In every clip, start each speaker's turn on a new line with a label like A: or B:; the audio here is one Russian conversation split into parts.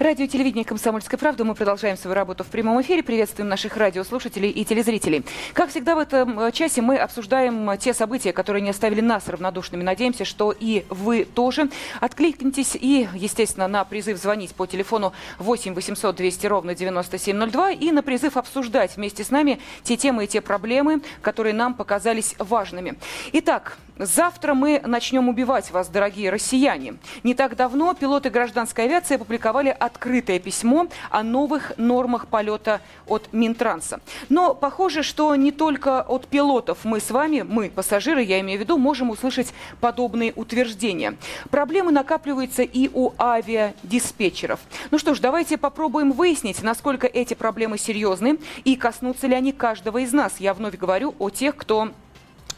A: Радио телевидение «Комсомольская правда». Мы продолжаем свою работу в прямом эфире. Приветствуем наших радиослушателей и телезрителей. Как всегда в этом э, часе мы обсуждаем э, те события, которые не оставили нас равнодушными. Надеемся, что и вы тоже откликнетесь и, естественно, на призыв звонить по телефону 8 800 200 ровно 9702 и на призыв обсуждать вместе с нами те темы и те проблемы, которые нам показались важными. Итак, Завтра мы начнем убивать вас, дорогие россияне. Не так давно пилоты гражданской авиации опубликовали открытое письмо о новых нормах полета от Минтранса. Но похоже, что не только от пилотов мы с вами, мы, пассажиры, я имею в виду, можем услышать подобные утверждения. Проблемы накапливаются и у авиадиспетчеров. Ну что ж, давайте попробуем выяснить, насколько эти проблемы серьезны и коснутся ли они каждого из нас. Я вновь говорю о тех, кто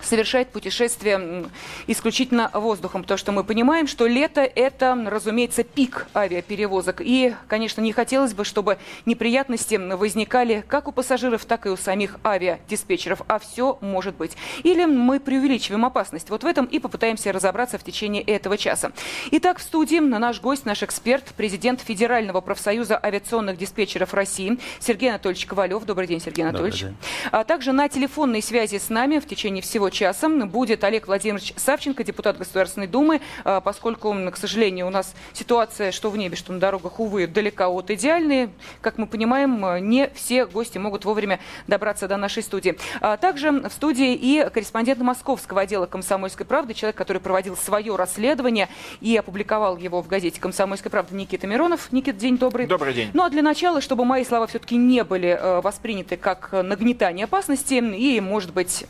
A: совершает путешествие исключительно воздухом, потому что мы понимаем, что лето – это, разумеется, пик авиаперевозок. И, конечно, не хотелось бы, чтобы неприятности возникали как у пассажиров, так и у самих авиадиспетчеров. А все может быть. Или мы преувеличиваем опасность. Вот в этом и попытаемся разобраться в течение этого часа. Итак, в студии наш гость, наш эксперт, президент Федерального профсоюза авиационных диспетчеров России Сергей Анатольевич Ковалев. Добрый день, Сергей Анатольевич. А также на телефонной связи с нами в течение всего часа будет Олег Владимирович Савченко, депутат Государственной Думы, а, поскольку, к сожалению, у нас ситуация, что в небе, что на дорогах, увы, далека от идеальной. Как мы понимаем, не все гости могут вовремя добраться до нашей студии. А также в студии и корреспондент московского отдела «Комсомольской правды», человек, который проводил свое расследование и опубликовал его в газете «Комсомольская правда» Никита Миронов. Никита, день добрый.
B: Добрый день.
A: Ну а для начала, чтобы мои слова все-таки не были э, восприняты как нагнетание опасности и, может быть,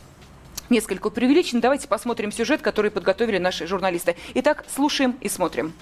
A: несколько преувеличен. Давайте посмотрим сюжет, который подготовили наши журналисты. Итак, слушаем и смотрим.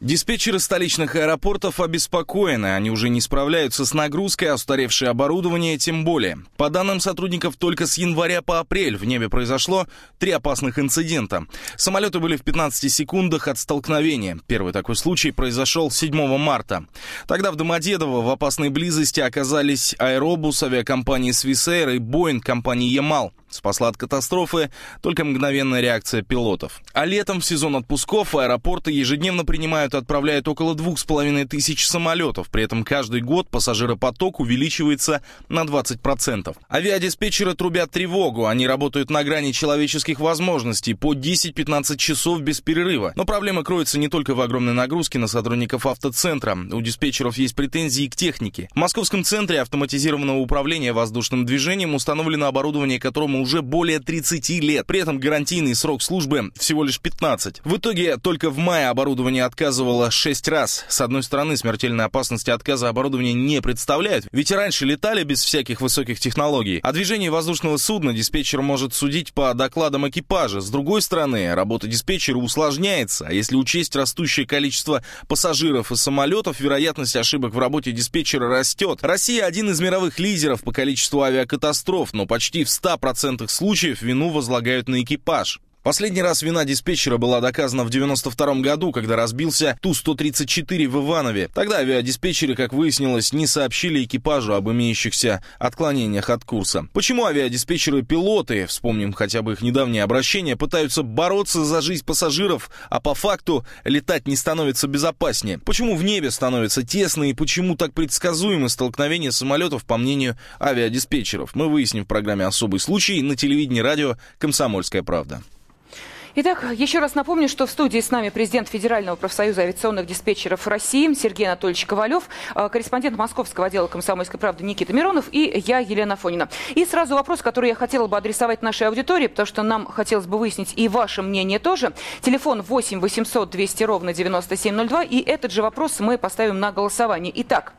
C: Диспетчеры столичных аэропортов обеспокоены. Они уже не справляются с нагрузкой, а устаревшее оборудование тем более. По данным сотрудников, только с января по апрель в небе произошло три опасных инцидента. Самолеты были в 15 секундах от столкновения. Первый такой случай произошел 7 марта. Тогда в Домодедово в опасной близости оказались аэробус авиакомпании Swissair и Boeing компании Ямал. Спасла от катастрофы только мгновенная реакция пилотов. А летом в сезон отпусков аэропорты ежедневно принимают и отправляют около двух с половиной тысяч самолетов. При этом каждый год пассажиропоток увеличивается на 20%. Авиадиспетчеры трубят тревогу. Они работают на грани человеческих возможностей по 10-15 часов без перерыва. Но проблема кроется не только в огромной нагрузке на сотрудников автоцентра. У диспетчеров есть претензии к технике. В Московском центре автоматизированного управления воздушным движением установлено оборудование, которому ему уже более 30 лет. При этом гарантийный срок службы всего лишь 15. В итоге только в мае оборудование отказывало 6 раз. С одной стороны, смертельной опасности отказа оборудования не представляет, ведь раньше летали без всяких высоких технологий. О движении воздушного судна диспетчер может судить по докладам экипажа. С другой стороны, работа диспетчера усложняется, а если учесть растущее количество пассажиров и самолетов, вероятность ошибок в работе диспетчера растет. Россия один из мировых лидеров по количеству авиакатастроф, но почти в 100% 90% случаев вину возлагают на экипаж. Последний раз вина диспетчера была доказана в 92 году, когда разбился Ту-134 в Иванове. Тогда авиадиспетчеры, как выяснилось, не сообщили экипажу об имеющихся отклонениях от курса. Почему авиадиспетчеры-пилоты, вспомним хотя бы их недавнее обращение, пытаются бороться за жизнь пассажиров, а по факту летать не становится безопаснее? Почему в небе становится тесно и почему так предсказуемы столкновения самолетов, по мнению авиадиспетчеров? Мы выясним в программе «Особый случай» на телевидении радио «Комсомольская правда».
A: Итак, еще раз напомню, что в студии с нами президент Федерального профсоюза авиационных диспетчеров России Сергей Анатольевич Ковалев, э, корреспондент московского отдела «Комсомольской правды» Никита Миронов и я, Елена Фонина. И сразу вопрос, который я хотела бы адресовать нашей аудитории, потому что нам хотелось бы выяснить и ваше мнение тоже. Телефон 8 800 200 ровно 9702, и этот же вопрос мы поставим на голосование. Итак,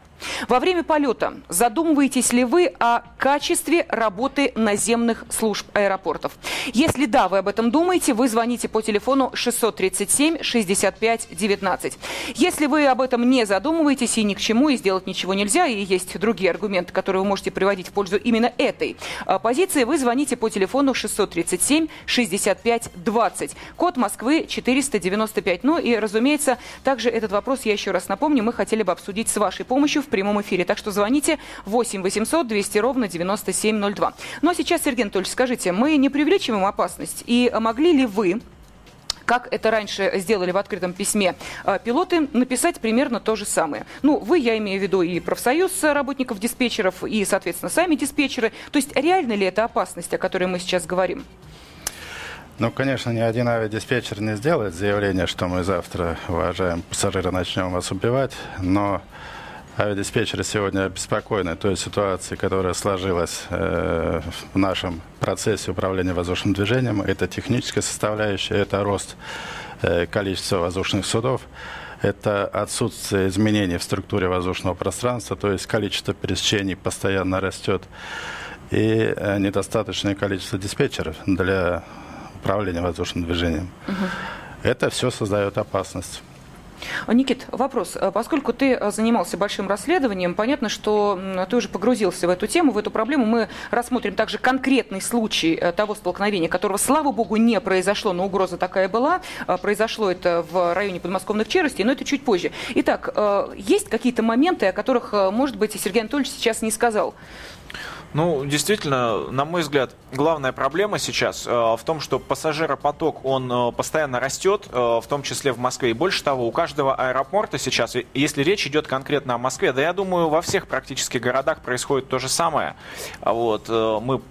A: во время полета задумываетесь ли вы о качестве работы наземных служб аэропортов? Если да, вы об этом думаете, вы звоните по телефону 637 65 19. Если вы об этом не задумываетесь и ни к чему, и сделать ничего нельзя, и есть другие аргументы, которые вы можете приводить в пользу именно этой позиции, вы звоните по телефону 637 65 20. Код Москвы 495. Ну и, разумеется, также этот вопрос, я еще раз напомню, мы хотели бы обсудить с вашей помощью в прямом эфире. Так что звоните 8 800 200 ровно 9702. Ну а сейчас, Сергей Анатольевич, скажите, мы не преувеличиваем опасность? И могли ли вы как это раньше сделали в открытом письме э, пилоты, написать примерно то же самое. Ну, вы, я имею в виду и профсоюз работников диспетчеров, и, соответственно, сами диспетчеры. То есть реально ли это опасность, о которой мы сейчас говорим?
B: Ну, конечно, ни один авиадиспетчер не сделает заявление, что мы завтра, уважаемые пассажиры, начнем вас убивать, но авиадиспетчеры сегодня обеспокоены той ситуацией, которая сложилась э, в нашем процессе управления воздушным движением. Это техническая составляющая, это рост э, количества воздушных судов, это отсутствие изменений в структуре воздушного пространства, то есть количество пересечений постоянно растет, и э, недостаточное количество диспетчеров для управления воздушным движением. Угу. Это все создает опасность.
A: Никит, вопрос. Поскольку ты занимался большим расследованием, понятно, что ты уже погрузился в эту тему, в эту проблему. Мы рассмотрим также конкретный случай э, того столкновения, которого, слава богу, не произошло, но угроза такая была. Э, произошло это в районе подмосковных черностей, но это чуть позже. Итак, э, есть какие-то моменты, о которых, может быть, Сергей Анатольевич сейчас не сказал?
D: Ну, действительно, на мой взгляд, главная проблема сейчас э, в том, что пассажиропоток, он э, постоянно растет, э, в том числе в Москве. И больше того, у каждого аэропорта сейчас, если речь идет конкретно о Москве, да я думаю, во всех практически городах происходит то же самое. Вот, э, мы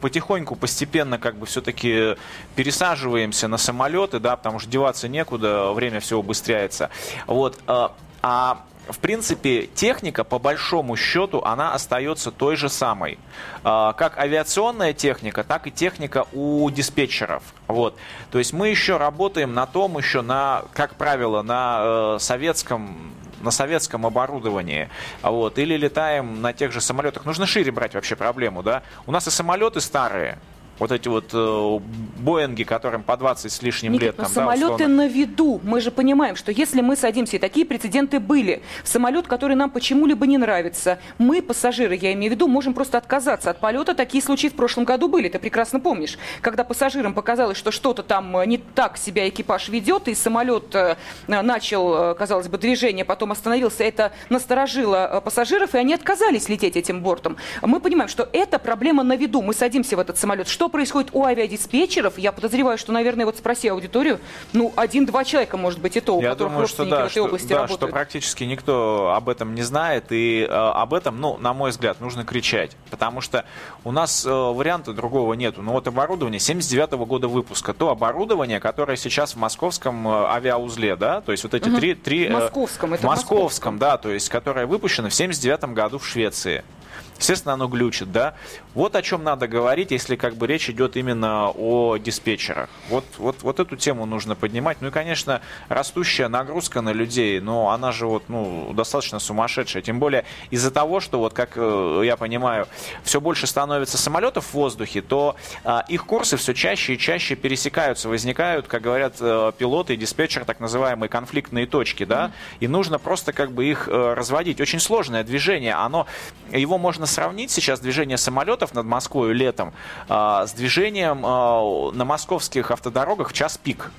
D: потихоньку, постепенно как бы все-таки пересаживаемся на самолеты, да, потому что деваться некуда, время все убыстряется. Вот, э, а в принципе, техника, по большому счету, она остается той же самой. А, как авиационная техника, так и техника у диспетчеров. Вот. То есть мы еще работаем на том, еще на, как правило, на э, советском на советском оборудовании, вот, или летаем на тех же самолетах. Нужно шире брать вообще проблему, да. У нас и самолеты старые, вот эти вот э, Боинги, которым по 20 с лишним
A: Никит,
D: лет.
A: Там, самолеты да, на виду. Мы же понимаем, что если мы садимся, и такие прецеденты были, в самолет, который нам почему-либо не нравится, мы, пассажиры, я имею в виду, можем просто отказаться от полета. Такие случаи в прошлом году были, ты прекрасно помнишь. Когда пассажирам показалось, что что-то там э, не так себя экипаж ведет, и самолет э, начал, э, казалось бы, движение, потом остановился, это насторожило пассажиров, и они отказались лететь этим бортом. Мы понимаем, что это проблема на виду. Мы садимся в этот самолет. Что происходит у авиадиспетчеров? Я подозреваю, что, наверное, вот спроси аудиторию, ну, один-два человека, может быть, и то, у
D: Я
A: которых
D: думаю,
A: родственники
D: что, да,
A: в этой
D: что,
A: области
D: да,
A: работают.
D: что практически никто об этом не знает, и э, об этом, ну, на мой взгляд, нужно кричать, потому что у нас э, варианта другого нету. Ну, вот оборудование 79 -го года выпуска, то оборудование, которое сейчас в московском э, авиаузле, да, то есть вот эти угу. три... три
A: э, московском, это
D: в московском, московском, да, то есть которое выпущено в 79 году в Швеции. Естественно, оно глючит, да. Вот о чем надо говорить, если как бы речь идет именно о диспетчерах. Вот, вот, вот эту тему нужно поднимать. Ну и, конечно, растущая нагрузка на людей, но она же вот, ну, достаточно сумасшедшая. Тем более из-за того, что, вот как э, я понимаю, все больше становится самолетов в воздухе, то а, их курсы все чаще и чаще пересекаются, возникают, как говорят э, пилоты и диспетчеры, так называемые конфликтные точки, да, mm-hmm. и нужно просто как бы их э, разводить. Очень сложное движение, оно, его можно сравнить сейчас движение самолетов над Москвой летом а, с движением а, на московских автодорогах в час пик.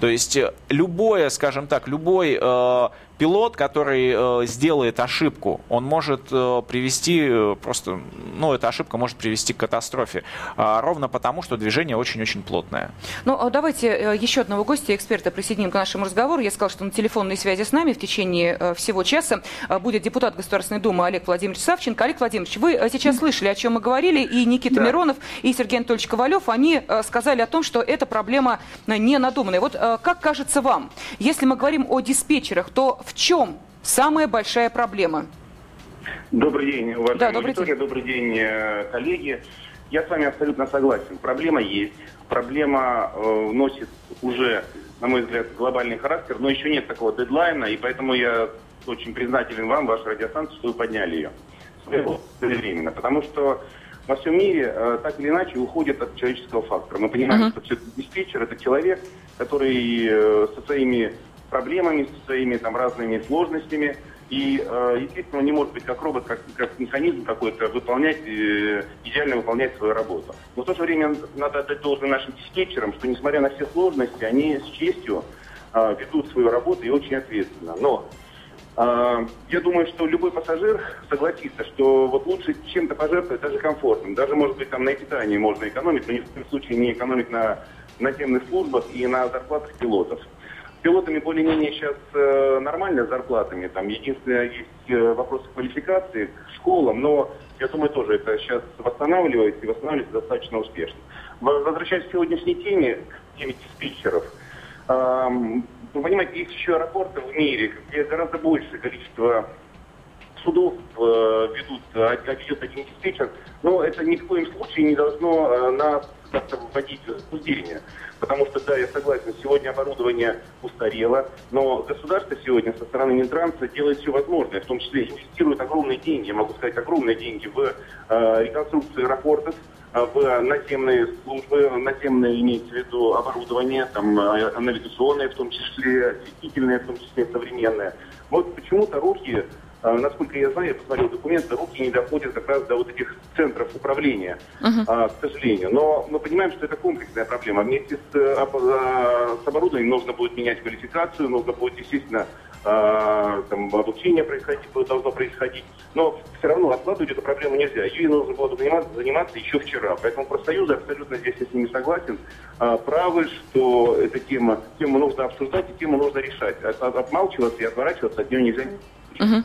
D: То есть э, любое, скажем так, любой э, пилот, который э, сделает ошибку, он может э, привести э, просто, ну, эта ошибка может привести к катастрофе, э, ровно потому, что движение очень-очень плотное.
A: Ну, а давайте э, еще одного гостя, эксперта, присоединим к нашему разговору. Я сказал, что на телефонной связи с нами в течение э, всего часа э, будет депутат Государственной Думы Олег Владимирович Савченко. Олег Владимирович, вы э, сейчас слышали, о чем мы говорили, и Никита да. Миронов, и Сергей Анатольевич Ковалев, они э, сказали о том, что эта проблема не надуманная. Вот э, как кажется вам, если мы говорим о диспетчерах, то в чем самая большая проблема?
E: Добрый день, уважаемая да, добрый аудитория, день. добрый день, э, коллеги. Я с вами абсолютно согласен. Проблема есть. Проблема э, носит уже, на мой взгляд, глобальный характер, но еще нет такого дедлайна, и поэтому я очень признателен вам, вашей радиостанции, что вы подняли ее своевременно. Потому что во всем мире э, так или иначе уходит от человеческого фактора. Мы понимаем, uh-huh. что все диспетчер это человек, который э, со своими проблемами, со своими там разными сложностями. И, э, естественно, он не может быть как робот, как, как механизм какой-то выполнять, э, идеально выполнять свою работу. Но в то же время надо отдать должное нашим диспетчерам, что несмотря на все сложности, они с честью э, ведут свою работу и очень ответственно. Но я думаю, что любой пассажир согласится, что вот лучше чем-то пожертвовать даже комфортным. Даже, может быть, там на питании можно экономить, но ни в коем случае не экономить на наземных службах и на зарплатах пилотов. Пилотами более-менее сейчас э, нормально с зарплатами. Там единственное, есть э, вопросы квалификации к школам, но я думаю, тоже это сейчас восстанавливается и восстанавливается достаточно успешно. Возвращаясь к сегодняшней теме, к теме диспетчеров. Эм, вы понимаете, есть еще аэропорты в мире, где гораздо большее количество судов э, ведут, ведет один диспетчер, но это ни в коем случае не должно э, нас как-то вводить в заблуждение. Потому что, да, я согласен, сегодня оборудование устарело, но государство сегодня со стороны Минтранса делает все возможное, в том числе инвестирует огромные деньги, я могу сказать, огромные деньги в э, реконструкцию аэропортов, э, в наземные службы, наземное имеется в виду оборудование, там, э, навигационное в том числе, осветительное в том числе, современное. Вот почему-то руки насколько я знаю, я посмотрел документы, руки не доходят как раз до вот этих центров управления, uh-huh. к сожалению. Но мы понимаем, что это комплексная проблема. Вместе с, э, с оборудованием нужно будет менять квалификацию, нужно будет, естественно, а, там, обучение происходить, должно происходить. Но все равно откладывать эту проблему нельзя. Ее нужно было заниматься, заниматься еще вчера. Поэтому профсоюзы абсолютно здесь я с ними согласен. Правы, что эта тема, тему нужно обсуждать и тему нужно решать. Отмалчиваться и отворачиваться от нее нельзя.
A: Угу.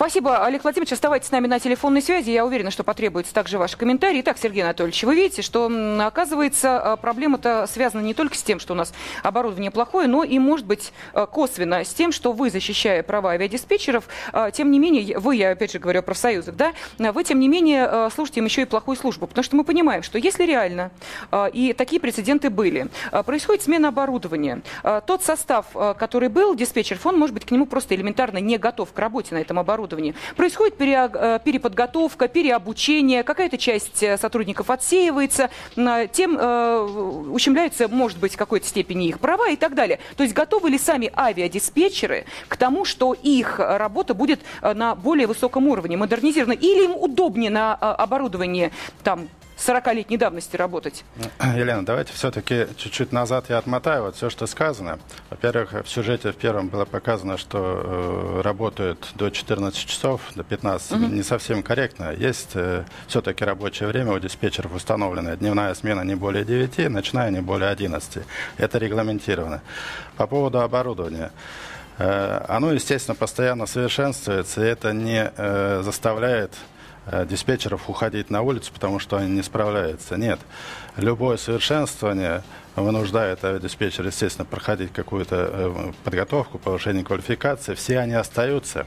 A: Спасибо, Олег Владимирович. Оставайтесь с нами на телефонной связи. Я уверена, что потребуется также ваши комментарии. Итак, Сергей Анатольевич, вы видите, что, оказывается, а, проблема-то связана не только с тем, что у нас оборудование плохое, но и, может быть, а, косвенно с тем, что вы, защищая права авиадиспетчеров, а, тем не менее, вы, я опять же говорю о профсоюзах, да, вы, тем не менее, слушаете им еще и плохую службу. Потому что мы понимаем, что если реально, и такие прецеденты были, происходит смена оборудования, тот состав, который был диспетчеров, он, может быть, к нему просто элементарно не готов к работе на этом оборудовании. Происходит пере, э, переподготовка, переобучение, какая-то часть э, сотрудников отсеивается, тем э, ущемляются, может быть, в какой-то степени их права и так далее. То есть готовы ли сами авиадиспетчеры к тому, что их работа будет на более высоком уровне, модернизирована, или им удобнее на оборудовании там 40-летней давности работать?
B: Елена, давайте все-таки чуть-чуть назад я отмотаю вот все, что сказано. Во-первых, в сюжете в первом было показано, что э, работают до 14 часов, до 15. Угу. Не совсем корректно. Есть э, все-таки рабочее время у диспетчеров установленное. Дневная смена не более 9, ночная не более 11. Это регламентировано. По поводу оборудования. Э, оно, естественно, постоянно совершенствуется, и это не э, заставляет диспетчеров уходить на улицу, потому что они не справляются. Нет. Любое совершенствование вынуждает диспетчер, естественно, проходить какую-то э, подготовку, повышение квалификации. Все они остаются.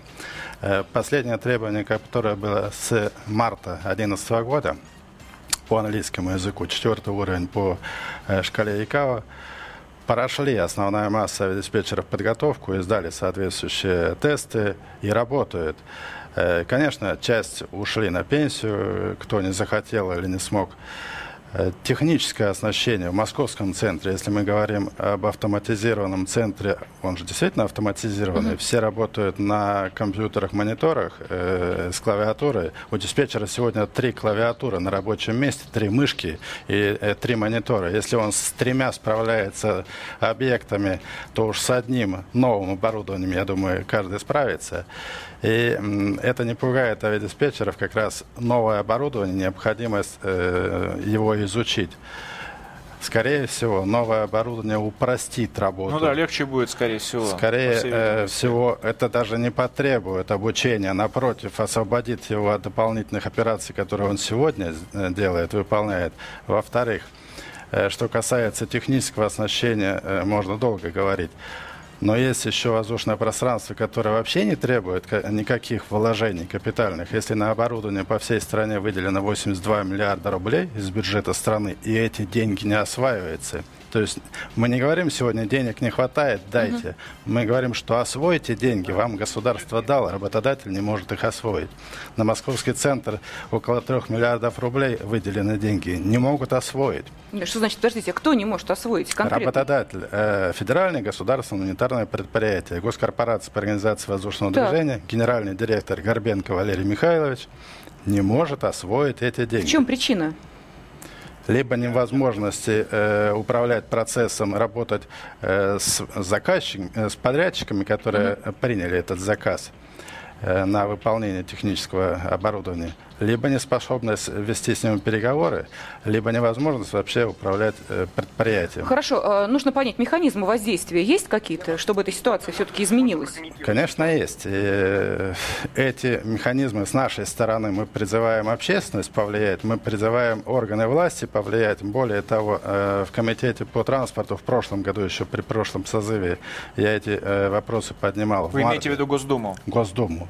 B: Э, последнее требование, которое было с марта 2011 года по английскому языку, четвертый уровень по шкале ИКАО, прошли основная масса диспетчеров подготовку и сдали соответствующие тесты и работают. Э, конечно, часть ушли на пенсию, кто не захотел или не смог. Э, техническое оснащение в московском центре, если мы говорим об автоматизированном центре, он же действительно автоматизированный, mm-hmm. все работают на компьютерах, мониторах э, с клавиатурой. У диспетчера сегодня три клавиатуры на рабочем месте, три мышки и э, три монитора. Если он с тремя справляется объектами, то уж с одним новым оборудованием, я думаю, каждый справится. И это не пугает авиадиспетчеров, как раз новое оборудование, необходимость э, его изучить. Скорее всего, новое оборудование упростит работу.
D: Ну да, легче будет, скорее всего.
B: Скорее э, всего, это даже не потребует обучения. Напротив, освободит его от дополнительных операций, которые он сегодня э, делает, выполняет. Во-вторых, э, что касается технического оснащения, э, можно долго говорить. Но есть еще воздушное пространство, которое вообще не требует никаких вложений капитальных. Если на оборудование по всей стране выделено 82 миллиарда рублей из бюджета страны, и эти деньги не осваиваются, то есть мы не говорим сегодня, денег не хватает, дайте. Угу. Мы говорим, что освоите деньги, вам государство дало, работодатель не может их освоить. На московский центр около трех миллиардов рублей выделены деньги, не могут освоить.
A: Что значит, подождите, а кто не может освоить конкретно?
B: Работодатель, э, федеральное государственное унитарное предприятие, госкорпорация по организации воздушного так. движения, генеральный директор Горбенко Валерий Михайлович не может освоить эти деньги.
A: В чем причина?
B: Либо невозможности э, управлять процессом, работать э, с заказчиками, э, с подрядчиками, которые mm-hmm. приняли этот заказ э, на выполнение технического оборудования, либо неспособность вести с ними переговоры, либо невозможность вообще управлять э, предприятием.
A: Хорошо, э, нужно понять, механизмы воздействия есть какие-то, чтобы эта ситуация все-таки изменилась?
B: Конечно, есть. И э, эти механизмы с нашей стороны мы призываем общественность повлиять, мы призываем органы власти повлиять. Более того, в Комитете по транспорту в прошлом году, еще при прошлом созыве, я эти вопросы поднимал.
D: Вы имеете в виду Госдуму?
B: Госдуму.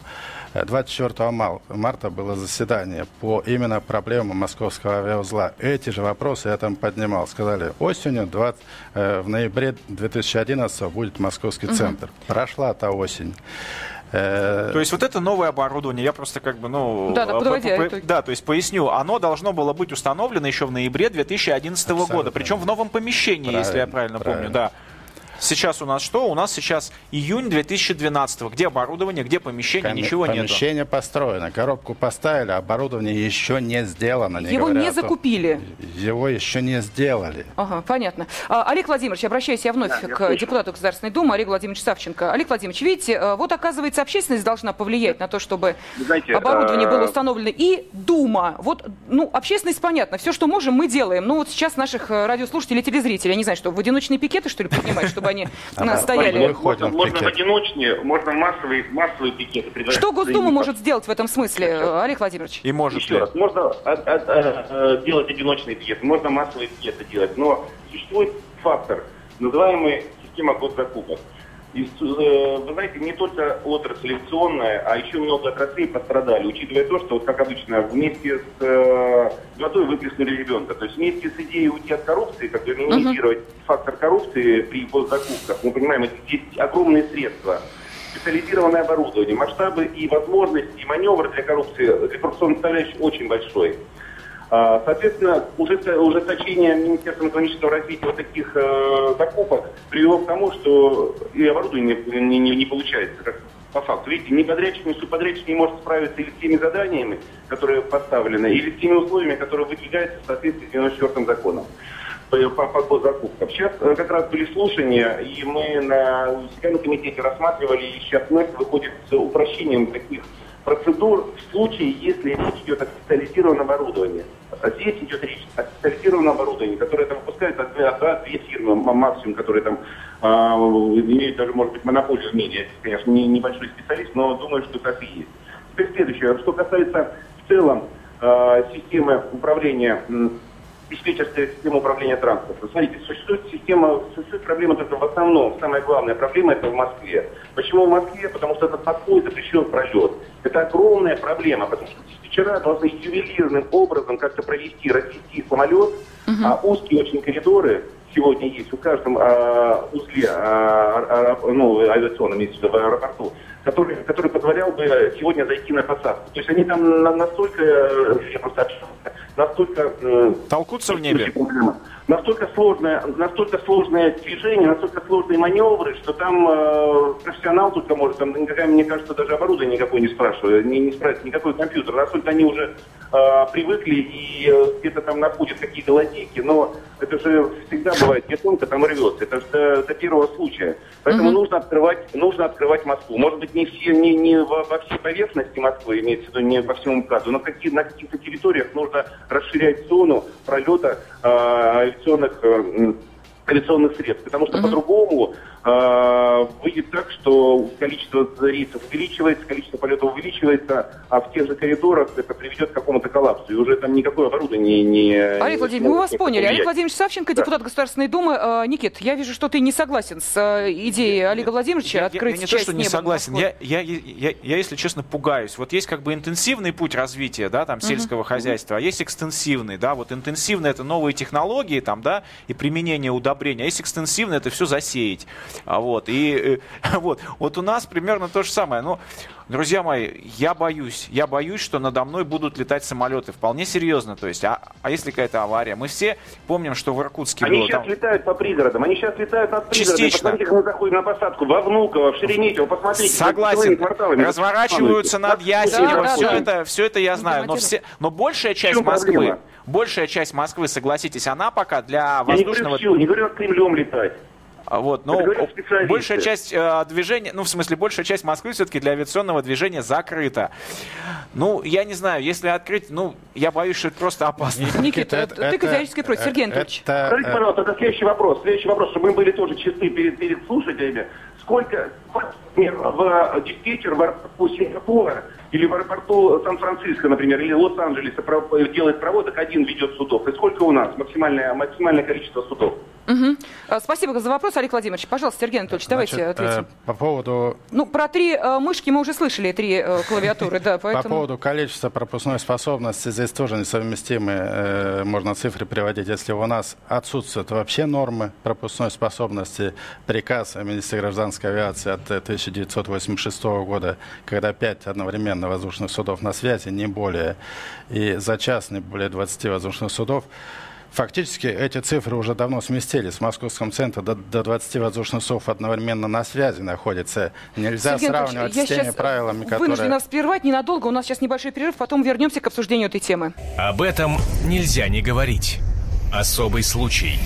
B: 24 марта было заседание по именно проблемам московского авиаузла. Эти же вопросы я там поднимал. Сказали, осенью 20, э, в ноябре 2011 будет московский угу. центр. Прошла та осень.
D: Э, то есть вот это новое оборудование, я просто как бы, ну...
A: Да, да, подводя по, по,
D: Да, то есть поясню, оно должно было быть установлено еще в ноябре 2011 Абсолютно. года, причем в новом помещении, правильно, если я правильно, правильно. помню, да. Сейчас у нас что? У нас сейчас июнь 2012. Где оборудование, где помещение, Ком- ничего
B: нет. Помещение построено, коробку поставили, оборудование еще не сделано.
A: Не Его не закупили.
B: Его еще не сделали.
A: Ага, понятно. А, Олег Владимирович, обращаюсь я вновь да, к я депутату Государственной Думы, Олег Владимирович Савченко. Олег Владимирович, видите, э, вот оказывается общественность должна повлиять на то, чтобы Знаете, оборудование было э, установлено. И Дума. Вот, ну, общественность понятно. Все, что можем, мы делаем. Ну, вот сейчас наших э, радиослушателей, телезрителей, я не знаю, что, в одиночные пикеты, что ли, поднимать, чтобы они стояли.
E: Можно, можно в одиночные, можно массовые, массовые пикеты.
A: Что Госдума может сделать в этом смысле, Олег Владимирович?
D: И может
E: Еще раз, можно делать одиночные пикеты, можно массовые пикеты делать, но существует фактор, называемый система госзакупок. И, э, вы знаете, не только отрасль авиационная, а еще много отраслей пострадали, учитывая то, что, вот, как обычно, вместе с э, водой выплеснули ребенка. То есть вместе с идеей уйти от коррупции, как бы минимизировать uh-huh. фактор коррупции при госзакупках, мы понимаем, это здесь огромные средства специализированное оборудование, масштабы и возможности, и маневр для коррупции, для коррупционной составляющей очень большой. А, соответственно, уже ужесточение Министерства экономического развития вот таких э, закупок привело к тому, что и оборудование не, не, не получается, как по факту. Видите, ни подрядчик, ни субподрядчик не может справиться или с теми заданиями, которые поставлены, или с теми условиями, которые выдвигаются в соответствии с 94 законом по, по, по закупкам. Сейчас э, как раз были слушания, и мы на на комитете рассматривали, и сейчас МЭС выходит с упрощением таких процедур в случае, если речь идет о специализированном оборудовании. Здесь идет речь о специализированном оборудовании, которое там выпускают одна-две фирмы максимум, которые там э, имеют даже, может быть, монополию в мире. Я, конечно, не, небольшой специалист, но думаю, что так и есть. Теперь следующее. Что касается в целом э, системы управления диспетчерская система управления транспортом. Смотрите, существует система, существует проблема только в основном, самая главная проблема это в Москве. Почему в Москве? Потому что этот подход запрещен пролет. Это огромная проблема, потому что диспетчера должны ювелирным образом как-то провести, развести самолет, угу. а узкие очень коридоры сегодня есть в каждом а, узле а, а, ну, авиационном, если в аэропорту, который, который позволял бы сегодня зайти на посадку. То есть они там настолько, я просто общался настолько...
D: Э, Толкутся в небе?
E: Настолько сложное, настолько сложное движение, настолько сложные маневры, что там э, профессионал только может, там, никакая, мне кажется, даже оборудование никакое не спрашивает, не, не справится никакой компьютер. Настолько они уже э, привыкли и э, где-то там находят какие-то лазейки, но это же всегда бывает, где тонко, там рвется. Это же до, до первого случая. Поэтому mm-hmm. нужно открывать, нужно открывать Москву. Может быть, не все, не, не во, во всей поверхности Москвы, имеется в виду не по всему МКАДу, но какие, на каких-то территориях нужно расширять зону пролета э, авиационных э, авиационных средств, потому что mm-hmm. по-другому э, выйдет так, что количество рейсов увеличивается, количество полетов увеличивается, а в тех же коридорах это приведет к какому-то коллапсу, и уже там никакое оборудование не...
A: Олег Владимирович, мы вас поняли. Олег Владимирович Савченко, да. депутат Государственной Думы. Э, Никит, я вижу, что ты не согласен с э, идеей Олега Владимировича я, открыть
D: я, я
A: не то,
D: что не согласен, я, я, я, я, я, если честно, пугаюсь. Вот есть как бы интенсивный путь развития, да, там, сельского uh-huh. хозяйства, а есть экстенсивный, да, вот интенсивный это новые технологии, там, да, и применение удобрений удобрения. А если экстенсивно, это все засеять. А вот, и э, вот, вот у нас примерно то же самое. Ну, Друзья мои, я боюсь, я боюсь, что надо мной будут летать самолеты. Вполне серьезно. То есть, а, а если какая-то авария? Мы все помним, что в Иркутске
E: они
D: было.
E: Сейчас
D: там...
E: летают по пригородам, они сейчас летают над
D: пригородами. Частично.
E: Посмотрите, как мы заходим на посадку во Внуково, в Шереметьево, посмотрите.
D: Согласен. Разворачиваются над Ясенево, да, все, да, это, все это я знаю. Но, все, но большая часть Москвы, проблема? большая часть Москвы, согласитесь, она пока для воздушного...
E: Я не говорю, не говорю над Кремлем летать.
D: А вот, но большая часть э, движения, ну, в смысле, большая часть Москвы все-таки для авиационного движения закрыта. Ну, я не знаю, если открыть, ну, я боюсь, что это просто опасно.
A: Никита, это, ты категорически против. Сергей Анатольевич.
E: Это, Скажите, пожалуйста, это следующий вопрос. Следующий вопрос, чтобы мы были тоже чисты перед, перед слушателями. Сколько в диспетчер в аэропорту Сингапура или в аэропорту Сан-Франциско, например, или Лос-Анджелеса делает проводок, один ведет судов? И сколько у нас максимальное, максимальное количество судов?
A: Угу. Спасибо за вопрос, Олег Владимирович. Пожалуйста, Сергей Анатольевич, давайте Значит, ответим.
B: Э, по поводу...
A: Ну, про три э, мышки мы уже слышали, три э, клавиатуры, да, поэтому...
B: По поводу количества пропускной способности, здесь тоже несовместимые, э, можно цифры приводить. Если у нас отсутствуют вообще нормы пропускной способности, приказ министра гражданской авиации от 1986 года, когда пять одновременно воздушных судов на связи, не более, и за час не более 20 воздушных судов, Фактически эти цифры уже давно сместились. В московском центре до, до 20 воздушных судов одновременно на связи находится. Нельзя Сергей сравнивать с теми правилами, которые...
A: вынужден нас прервать ненадолго. У нас сейчас небольшой перерыв, потом вернемся к обсуждению этой темы.
F: Об этом нельзя не говорить. Особый случай.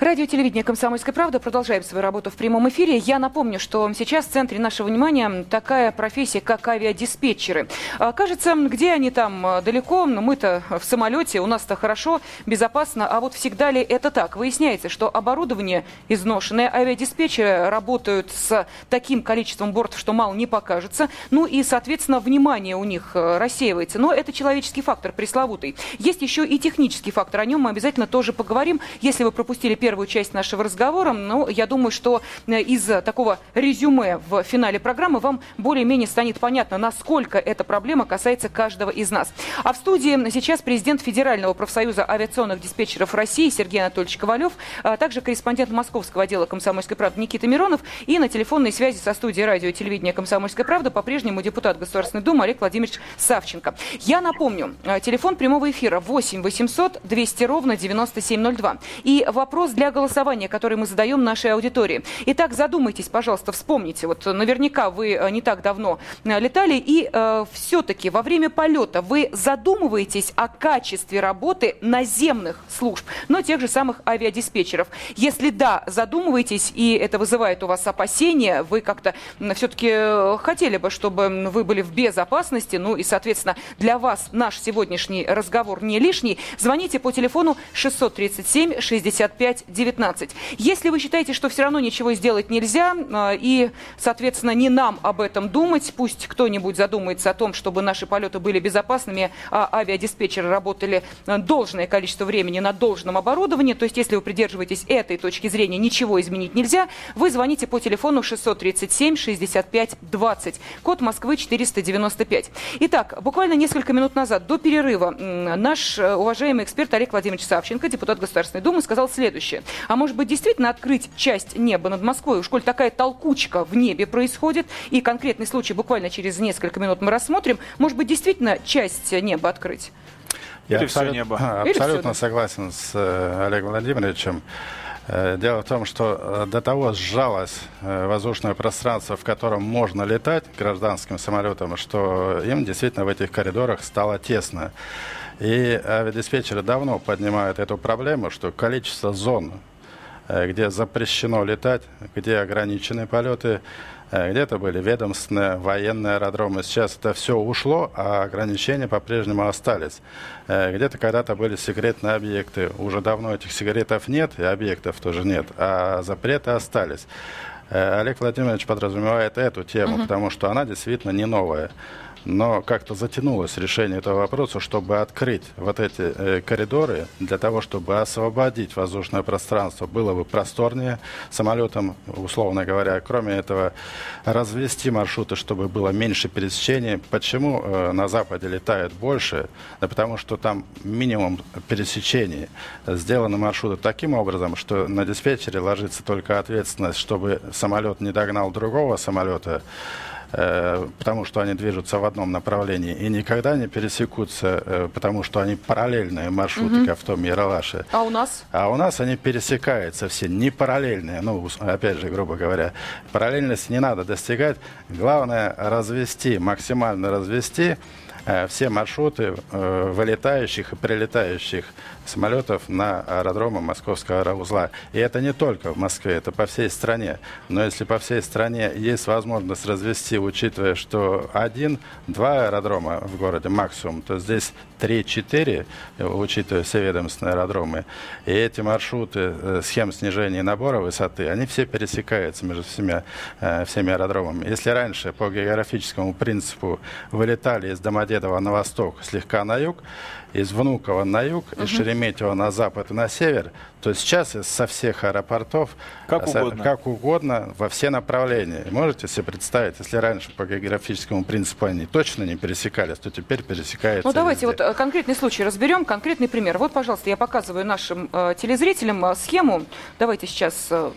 A: Радио телевидение «Комсомольская правда». Продолжаем свою работу в прямом эфире. Я напомню, что сейчас в центре нашего внимания такая профессия, как авиадиспетчеры. А, кажется, где они там а, далеко, мы-то в самолете, у нас-то хорошо, безопасно, а вот всегда ли это так? Выясняется, что оборудование изношенное, авиадиспетчеры работают с таким количеством бортов, что мало не покажется, ну и, соответственно, внимание у них а, рассеивается. Но это человеческий фактор пресловутый. Есть еще и технический фактор, о нем мы обязательно тоже поговорим. Если вы пропустили первый первую часть нашего разговора. Но я думаю, что э, из такого резюме в финале программы вам более-менее станет понятно, насколько эта проблема касается каждого из нас. А в студии сейчас президент Федерального профсоюза авиационных диспетчеров России Сергей Анатольевич Ковалев, а также корреспондент московского отдела «Комсомольской правды» Никита Миронов и на телефонной связи со студией радио и телевидения «Комсомольская правда» по-прежнему депутат Государственной Думы Олег Владимирович Савченко. Я напомню, э, телефон прямого эфира 8 800 200 ровно 9702. И вопрос для голосования, которое мы задаем нашей аудитории. Итак, задумайтесь, пожалуйста, вспомните. Вот наверняка вы э, не так давно э, летали, и э, все-таки во время полета вы задумываетесь о качестве работы наземных служб, но тех же самых авиадиспетчеров. Если да, задумываетесь, и это вызывает у вас опасения, вы как-то все-таки э, хотели бы, чтобы вы были в безопасности, ну и, соответственно, для вас наш сегодняшний разговор не лишний, звоните по телефону 637 65 19. Если вы считаете, что все равно ничего сделать нельзя, а, и, соответственно, не нам об этом думать, пусть кто-нибудь задумается о том, чтобы наши полеты были безопасными, а авиадиспетчеры работали а, должное количество времени на должном оборудовании, то есть если вы придерживаетесь этой точки зрения, ничего изменить нельзя, вы звоните по телефону 637 65 20, код Москвы 495. Итак, буквально несколько минут назад, до перерыва, наш э, уважаемый эксперт Олег Владимирович Савченко, депутат Государственной Думы, сказал следующее. А может быть, действительно открыть часть неба над Москвой? Уж коль такая толкучка в небе происходит, и конкретный случай буквально через несколько минут мы рассмотрим, может быть, действительно часть неба открыть?
B: Я Или абсолютно, небо. абсолютно согласен с э, Олегом Владимировичем. Э, дело в том, что э, до того сжалось воздушное пространство, в котором можно летать гражданским самолетом, что им действительно в этих коридорах стало тесно. И авиадиспетчеры давно поднимают эту проблему, что количество зон, э, где запрещено летать, где ограничены полеты, э, где-то были ведомственные, военные аэродромы. Сейчас это все ушло, а ограничения по-прежнему остались. Э, где-то когда-то были секретные объекты. Уже давно этих секретов нет, и объектов тоже нет, а запреты остались. Олег Владимирович подразумевает эту тему, угу. потому что она действительно не новая. Но как-то затянулось решение этого вопроса, чтобы открыть вот эти э, коридоры для того, чтобы освободить воздушное пространство, было бы просторнее самолетам, условно говоря. Кроме этого, развести маршруты, чтобы было меньше пересечений. Почему э, на Западе летают больше? Да потому что там минимум пересечений. Сделаны маршруты таким образом, что на диспетчере ложится только ответственность, чтобы самолет не догнал другого самолета, потому что они движутся в одном направлении и никогда не пересекутся, э, потому что они параллельные маршруты, угу. как в том Яралаше.
A: А у нас?
B: А у нас они пересекаются все, не параллельные, ну, опять же, грубо говоря. Параллельность не надо достигать. Главное развести, максимально развести Э, все маршруты э, вылетающих и прилетающих самолетов на аэродромы Московского аэроузла. И это не только в Москве, это по всей стране. Но если по всей стране есть возможность развести, учитывая, что один-два аэродрома в городе максимум, то здесь 3-4, учитывая все ведомственные аэродромы. И эти маршруты, э, схем снижения набора высоты, они все пересекаются между всеми, всеми аэродромами. Если раньше по географическому принципу вылетали из Домодедово на восток, слегка на юг, из Внуково на юг, угу. из Шереметьево на запад и на север, то сейчас со всех аэропортов
D: как угодно.
B: как угодно во все направления. Можете себе представить, если раньше по географическому принципу они точно не пересекались, то теперь пересекаются.
A: Ну давайте везде. вот э, конкретный случай разберем, конкретный пример. Вот, пожалуйста, я показываю нашим э, телезрителям э, схему. Давайте сейчас э,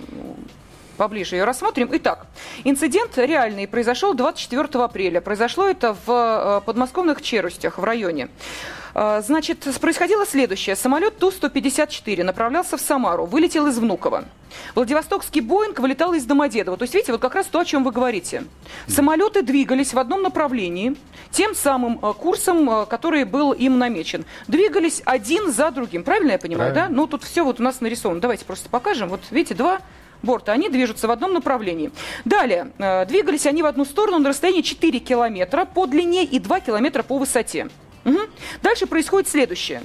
A: поближе ее рассмотрим. Итак, инцидент реальный произошел 24 апреля. Произошло это в э, подмосковных Черустях в районе. Э, значит, происходило следующее. Самолет Ту-154 направлялся в Самару, вылетел из Внуково. Владивостокский Боинг вылетал из Домодедово. То есть, видите, вот как раз то, о чем вы говорите. Самолеты двигались в одном направлении, тем самым э, курсом, который был им намечен. Двигались один за другим. Правильно я понимаю, Правильно. да? Ну, тут все вот у нас нарисовано. Давайте просто покажем. Вот, видите, два борта. Они движутся в одном направлении. Далее, э, двигались они в одну сторону на расстоянии 4 километра по длине и 2 километра по высоте. Угу. Дальше происходит следующее.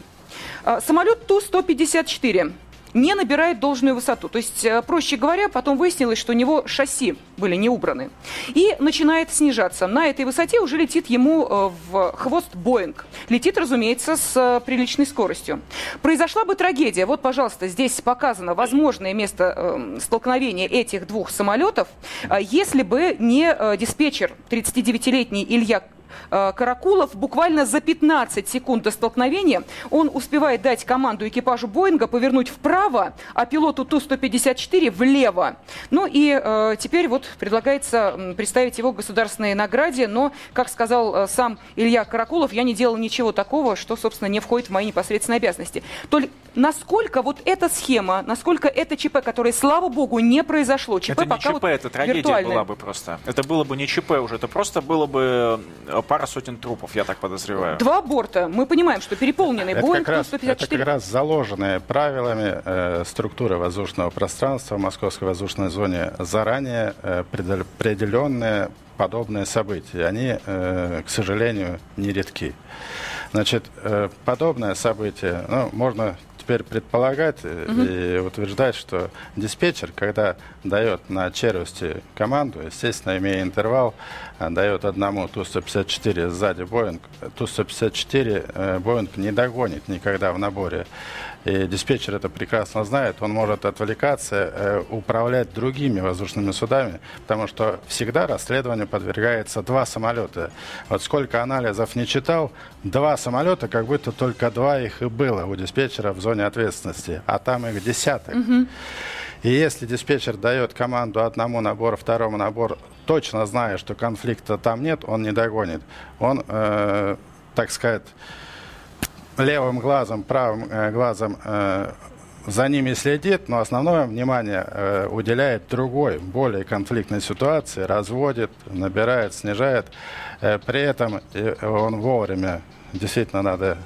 A: Э, самолет Ту-154 не набирает должную высоту. То есть, э, проще говоря, потом выяснилось, что у него шасси были не убраны. И начинает снижаться. На этой высоте уже летит ему э, в хвост Боинг. Летит, разумеется, с э, приличной скоростью. Произошла бы трагедия. Вот, пожалуйста, здесь показано возможное место столкновения этих двух самолетов, если бы не диспетчер 39-летний Илья Каракулов буквально за 15 секунд до столкновения он успевает дать команду экипажу Боинга повернуть вправо, а пилоту Ту-154 влево. Ну и э, теперь вот предлагается представить его государственной награде, но, как сказал э, сам Илья Каракулов, я не делал ничего такого, что, собственно, не входит в мои непосредственные обязанности. Только насколько вот эта схема, насколько это ЧП, которое, слава богу, не произошло.
D: ЧП это пока не ЧП, вот это трагедия виртуальное. была бы просто. Это было бы не ЧП уже, это просто было бы э, пара сотен трупов, я так подозреваю.
A: Два борта. Мы понимаем, что переполненный это Боинг
B: как 154... Это как раз заложенные правилами э, структуры воздушного пространства в Московской воздушной зоне заранее э, определенные подобные события. Они, э, к сожалению, нередки. Значит, э, подобное событие, ну, можно теперь предполагать угу. и утверждать, что диспетчер, когда дает на челюсти команду, естественно, имея интервал, э, дает одному Ту-154 сзади Боинг, Ту-154 Боинг не догонит никогда в наборе. И диспетчер это прекрасно знает. Он может отвлекаться, э, управлять другими воздушными судами, потому что всегда расследованию подвергается два самолета. Вот сколько анализов не читал, два самолета, как будто только два их и было у диспетчера в зоне ответственности, а там их десяток. Угу. И если диспетчер дает команду одному набору, второму набору, точно зная, что конфликта там нет, он не догонит. Он, э, так сказать, левым глазом, правым э, глазом э, за ними следит, но основное внимание э, уделяет другой, более конфликтной ситуации, разводит, набирает, снижает. При этом э, он вовремя, действительно надо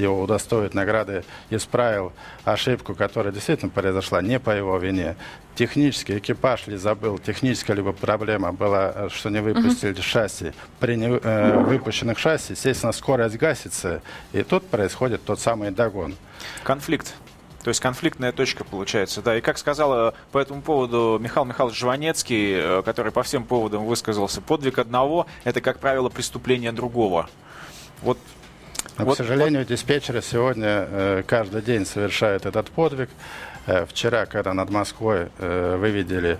B: его удостоить награды, исправил ошибку, которая действительно произошла не по его вине. Технический экипаж ли забыл, техническая либо проблема была, что не выпустили uh-huh. шасси. При не, э, выпущенных шасси, естественно, скорость гасится, и тут происходит тот самый догон.
D: Конфликт То есть конфликтная точка получается, да. И как сказала по этому поводу Михаил Михайлович Жванецкий, э, который по всем поводам высказался, подвиг одного – это, как правило, преступление другого.
B: Вот но, вот, к сожалению, вот. диспетчеры сегодня э, каждый день совершают этот подвиг. Э, вчера, когда над Москвой э, вы видели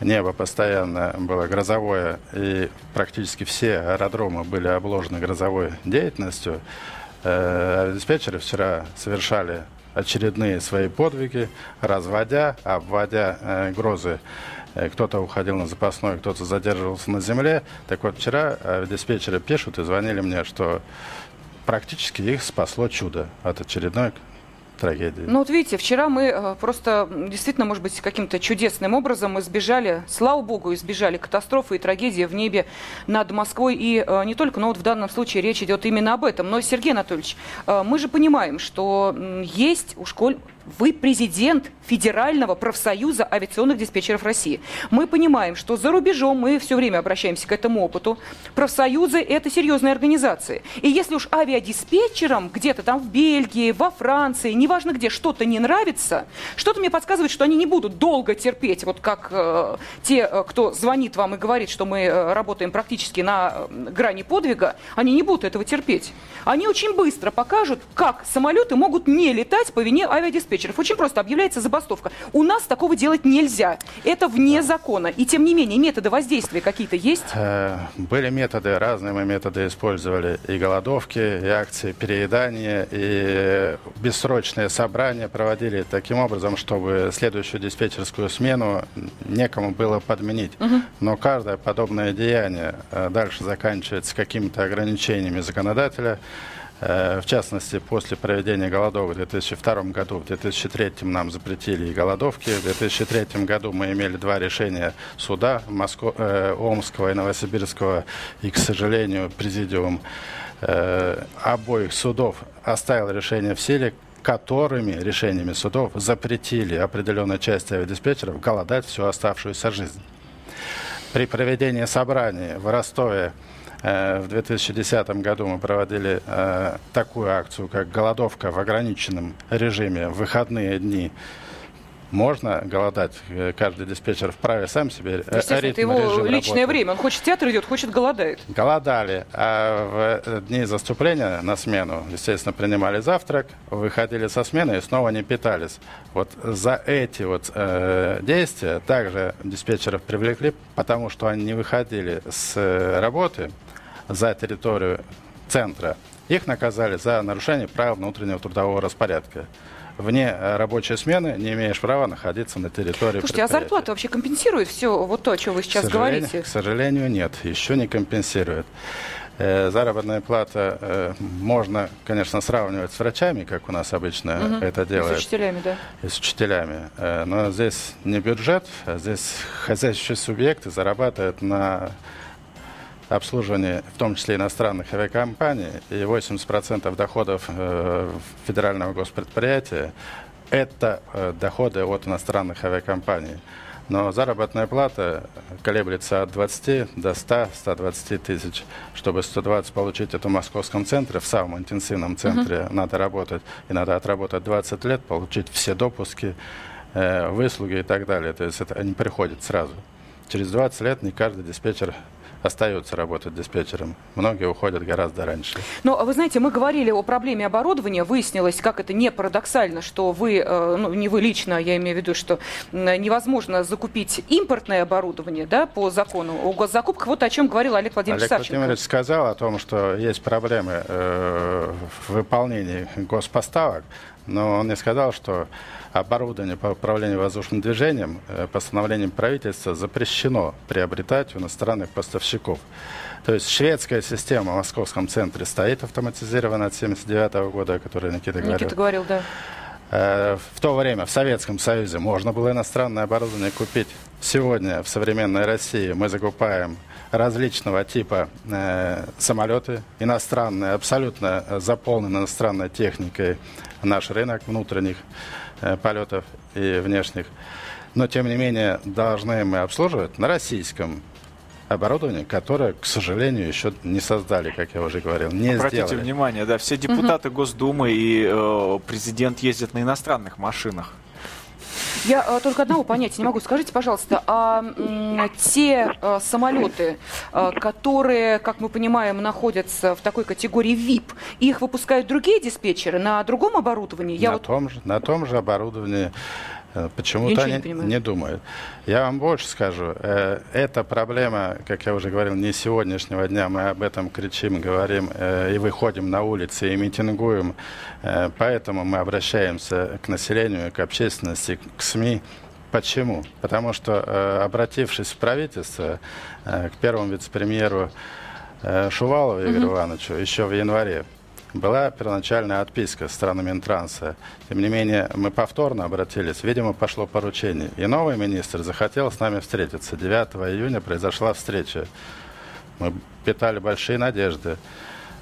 B: небо постоянно было грозовое, и практически все аэродромы были обложены грозовой деятельностью, э, диспетчеры вчера совершали очередные свои подвиги, разводя, обводя э, грозы. Э, кто-то уходил на запасной, кто-то задерживался на земле. Так вот, вчера диспетчеры пишут и звонили мне, что практически их спасло чудо от очередной трагедии.
A: Ну вот видите, вчера мы э, просто действительно, может быть, каким-то чудесным образом избежали, слава богу, избежали катастрофы и трагедии в небе над Москвой. И э, не только, но вот в данном случае речь идет именно об этом. Но, Сергей Анатольевич, э, мы же понимаем, что есть у школ вы президент Федерального профсоюза авиационных диспетчеров России. Мы понимаем, что за рубежом мы все время обращаемся к этому опыту. Профсоюзы – это серьезные организации. И если уж авиадиспетчерам где-то там в Бельгии, во Франции, неважно где, что-то не нравится, что-то мне подсказывает, что они не будут долго терпеть, вот как э, те, э, кто звонит вам и говорит, что мы э, работаем практически на грани подвига, они не будут этого терпеть. Они очень быстро покажут, как самолеты могут не летать по вине авиадиспетчеров диспетчеров. Очень просто объявляется забастовка. У нас такого делать нельзя. Это вне закона. И тем не менее, методы воздействия какие-то есть? Э,
B: были методы, разные мы методы использовали. И голодовки, и акции переедания, и бессрочные собрания проводили таким образом, чтобы следующую диспетчерскую смену некому было подменить. Угу. Но каждое подобное деяние э, дальше заканчивается какими-то ограничениями законодателя. Э, в частности, после проведения голодовок в 2002 году, в 2003 нам запретили голодовки. В 2003 году мы имели два решения суда Моско... э, Омского и Новосибирского. И, к сожалению, президиум э, обоих судов оставил решение в силе, которыми решениями судов запретили определенной части авиадиспетчеров голодать всю оставшуюся жизнь. При проведении собраний в Ростове в 2010 году мы проводили э, такую акцию, как голодовка в ограниченном режиме. В выходные дни можно голодать. Э, каждый диспетчер вправе сам себе
A: Естественно, ритм, это его личное работы. время. Он хочет в театр идет, хочет голодает.
B: Голодали. А в дни заступления на смену, естественно, принимали завтрак, выходили со смены и снова не питались. Вот за эти вот э, действия также диспетчеров привлекли, потому что они не выходили с работы, за территорию центра, их наказали за нарушение правил внутреннего трудового распорядка. Вне э, рабочей смены не имеешь права находиться на территории
A: Слушайте, а зарплата вообще компенсирует все вот то, о чем вы сейчас
B: к
A: говорите?
B: К сожалению, нет, еще не компенсирует. Э, заработная плата э, можно, конечно, сравнивать с врачами, как у нас обычно угу. это делают. И
A: с учителями, да.
B: И с учителями. Но здесь не бюджет, а здесь хозяйствующие субъекты зарабатывают на обслуживание, в том числе иностранных авиакомпаний, и 80% доходов э, федерального госпредприятия – это э, доходы от иностранных авиакомпаний. Но заработная плата колеблется от 20 до 100-120 тысяч. Чтобы 120 получить это в московском центре, в самом интенсивном центре uh-huh. надо работать. И надо отработать 20 лет, получить все допуски, э, выслуги и так далее. То есть это не приходит сразу. Через 20 лет не каждый диспетчер остаются работать диспетчером. Многие уходят гораздо раньше.
A: Но вы знаете, мы говорили о проблеме оборудования. Выяснилось, как это не парадоксально, что вы, э, ну не вы лично, я имею в виду, что невозможно закупить импортное оборудование да, по закону о госзакупках. Вот о чем говорил Олег Владимирович
B: Олег
A: Савченко.
B: Владимирович сказал о том, что есть проблемы э, в выполнении госпоставок, но он не сказал, что оборудование по управлению воздушным движением э, постановлением правительства запрещено приобретать у иностранных поставщиков. То есть шведская система в московском центре стоит автоматизированная от 1979 года, о которой Никита говорил.
A: Никита говорил, да.
B: Э, в то время в Советском Союзе можно было иностранное оборудование купить. Сегодня в современной России мы закупаем различного типа э, самолеты иностранные, абсолютно заполнены иностранной техникой наш рынок внутренних э, полетов и внешних. Но, тем не менее, должны мы обслуживать на российском оборудование, которое, к сожалению, еще не создали, как я уже говорил, не
D: Обратите
B: сделали.
D: внимание, да, все депутаты угу. Госдумы и э, президент ездят на иностранных машинах.
A: Я а, только одного понятия не могу. Скажите, пожалуйста, а м, те а, самолеты, а, которые, как мы понимаем, находятся в такой категории VIP, их выпускают другие диспетчеры на другом оборудовании?
B: Я на, вот... том же, на том же оборудовании. Э, почему-то они не, не думают. Я вам больше скажу. Э, эта проблема, как я уже говорил, не сегодняшнего дня. Мы об этом кричим, говорим э, и выходим на улицы и митингуем. Поэтому мы обращаемся к населению, к общественности, к СМИ. Почему? Потому что, обратившись в правительство, к первому вице-премьеру Шувалову Игорю mm-hmm. Ивановичу еще в январе, была первоначальная отписка со стороны Минтранса. Тем не менее, мы повторно обратились. Видимо, пошло поручение. И новый министр захотел с нами встретиться. 9 июня произошла встреча. Мы питали большие надежды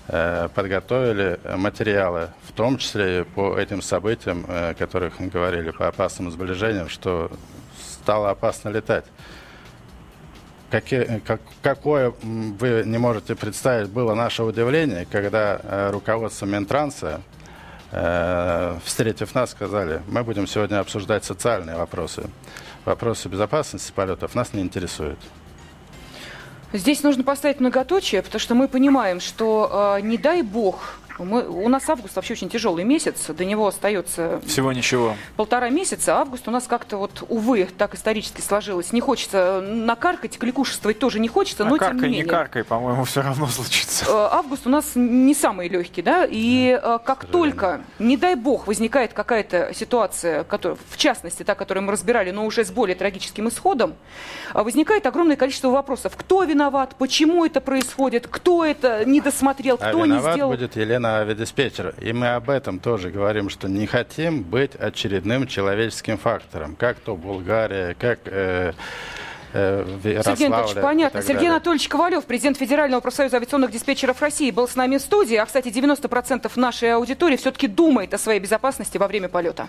B: э, подготовили материалы, в том числе и по этим событиям, о которых говорили, по опасным сближениям, что стало опасно летать. Какие, как, какое вы не можете представить было наше удивление, когда э, руководство Минтранса, э, встретив нас, сказали, мы будем сегодня обсуждать социальные вопросы. Вопросы безопасности полетов нас не интересуют.
A: Здесь нужно поставить многоточие, потому что мы понимаем, что э, не дай бог мы, у нас август вообще очень тяжелый месяц, до него остается...
D: Всего ничего.
A: Полтора месяца. Август у нас как-то вот, увы, так исторически сложилось. Не хочется накаркать, кликушествовать тоже не хочется, а но
D: каркай,
A: тем не менее.
D: не каркай, по-моему, все равно случится.
A: Э, август у нас не самый легкий, да, и да, э, как только, не дай бог, возникает какая-то ситуация, которая, в частности, та, которую мы разбирали, но уже с более трагическим исходом, э, возникает огромное количество вопросов. Кто виноват, почему это происходит, кто это не досмотрел,
B: а
A: кто
B: не
A: сделал.
B: будет Елена на авиадиспетчера. И мы об этом тоже говорим, что не хотим быть очередным человеческим фактором, как то Болгария, как... Э,
A: э Сергей Анатольевич, понятно. Сергей. Анатольевич Ковалев, президент Федерального профсоюза авиационных диспетчеров России, был с нами в студии. А, кстати, 90% нашей аудитории все-таки думает о своей безопасности во время полета.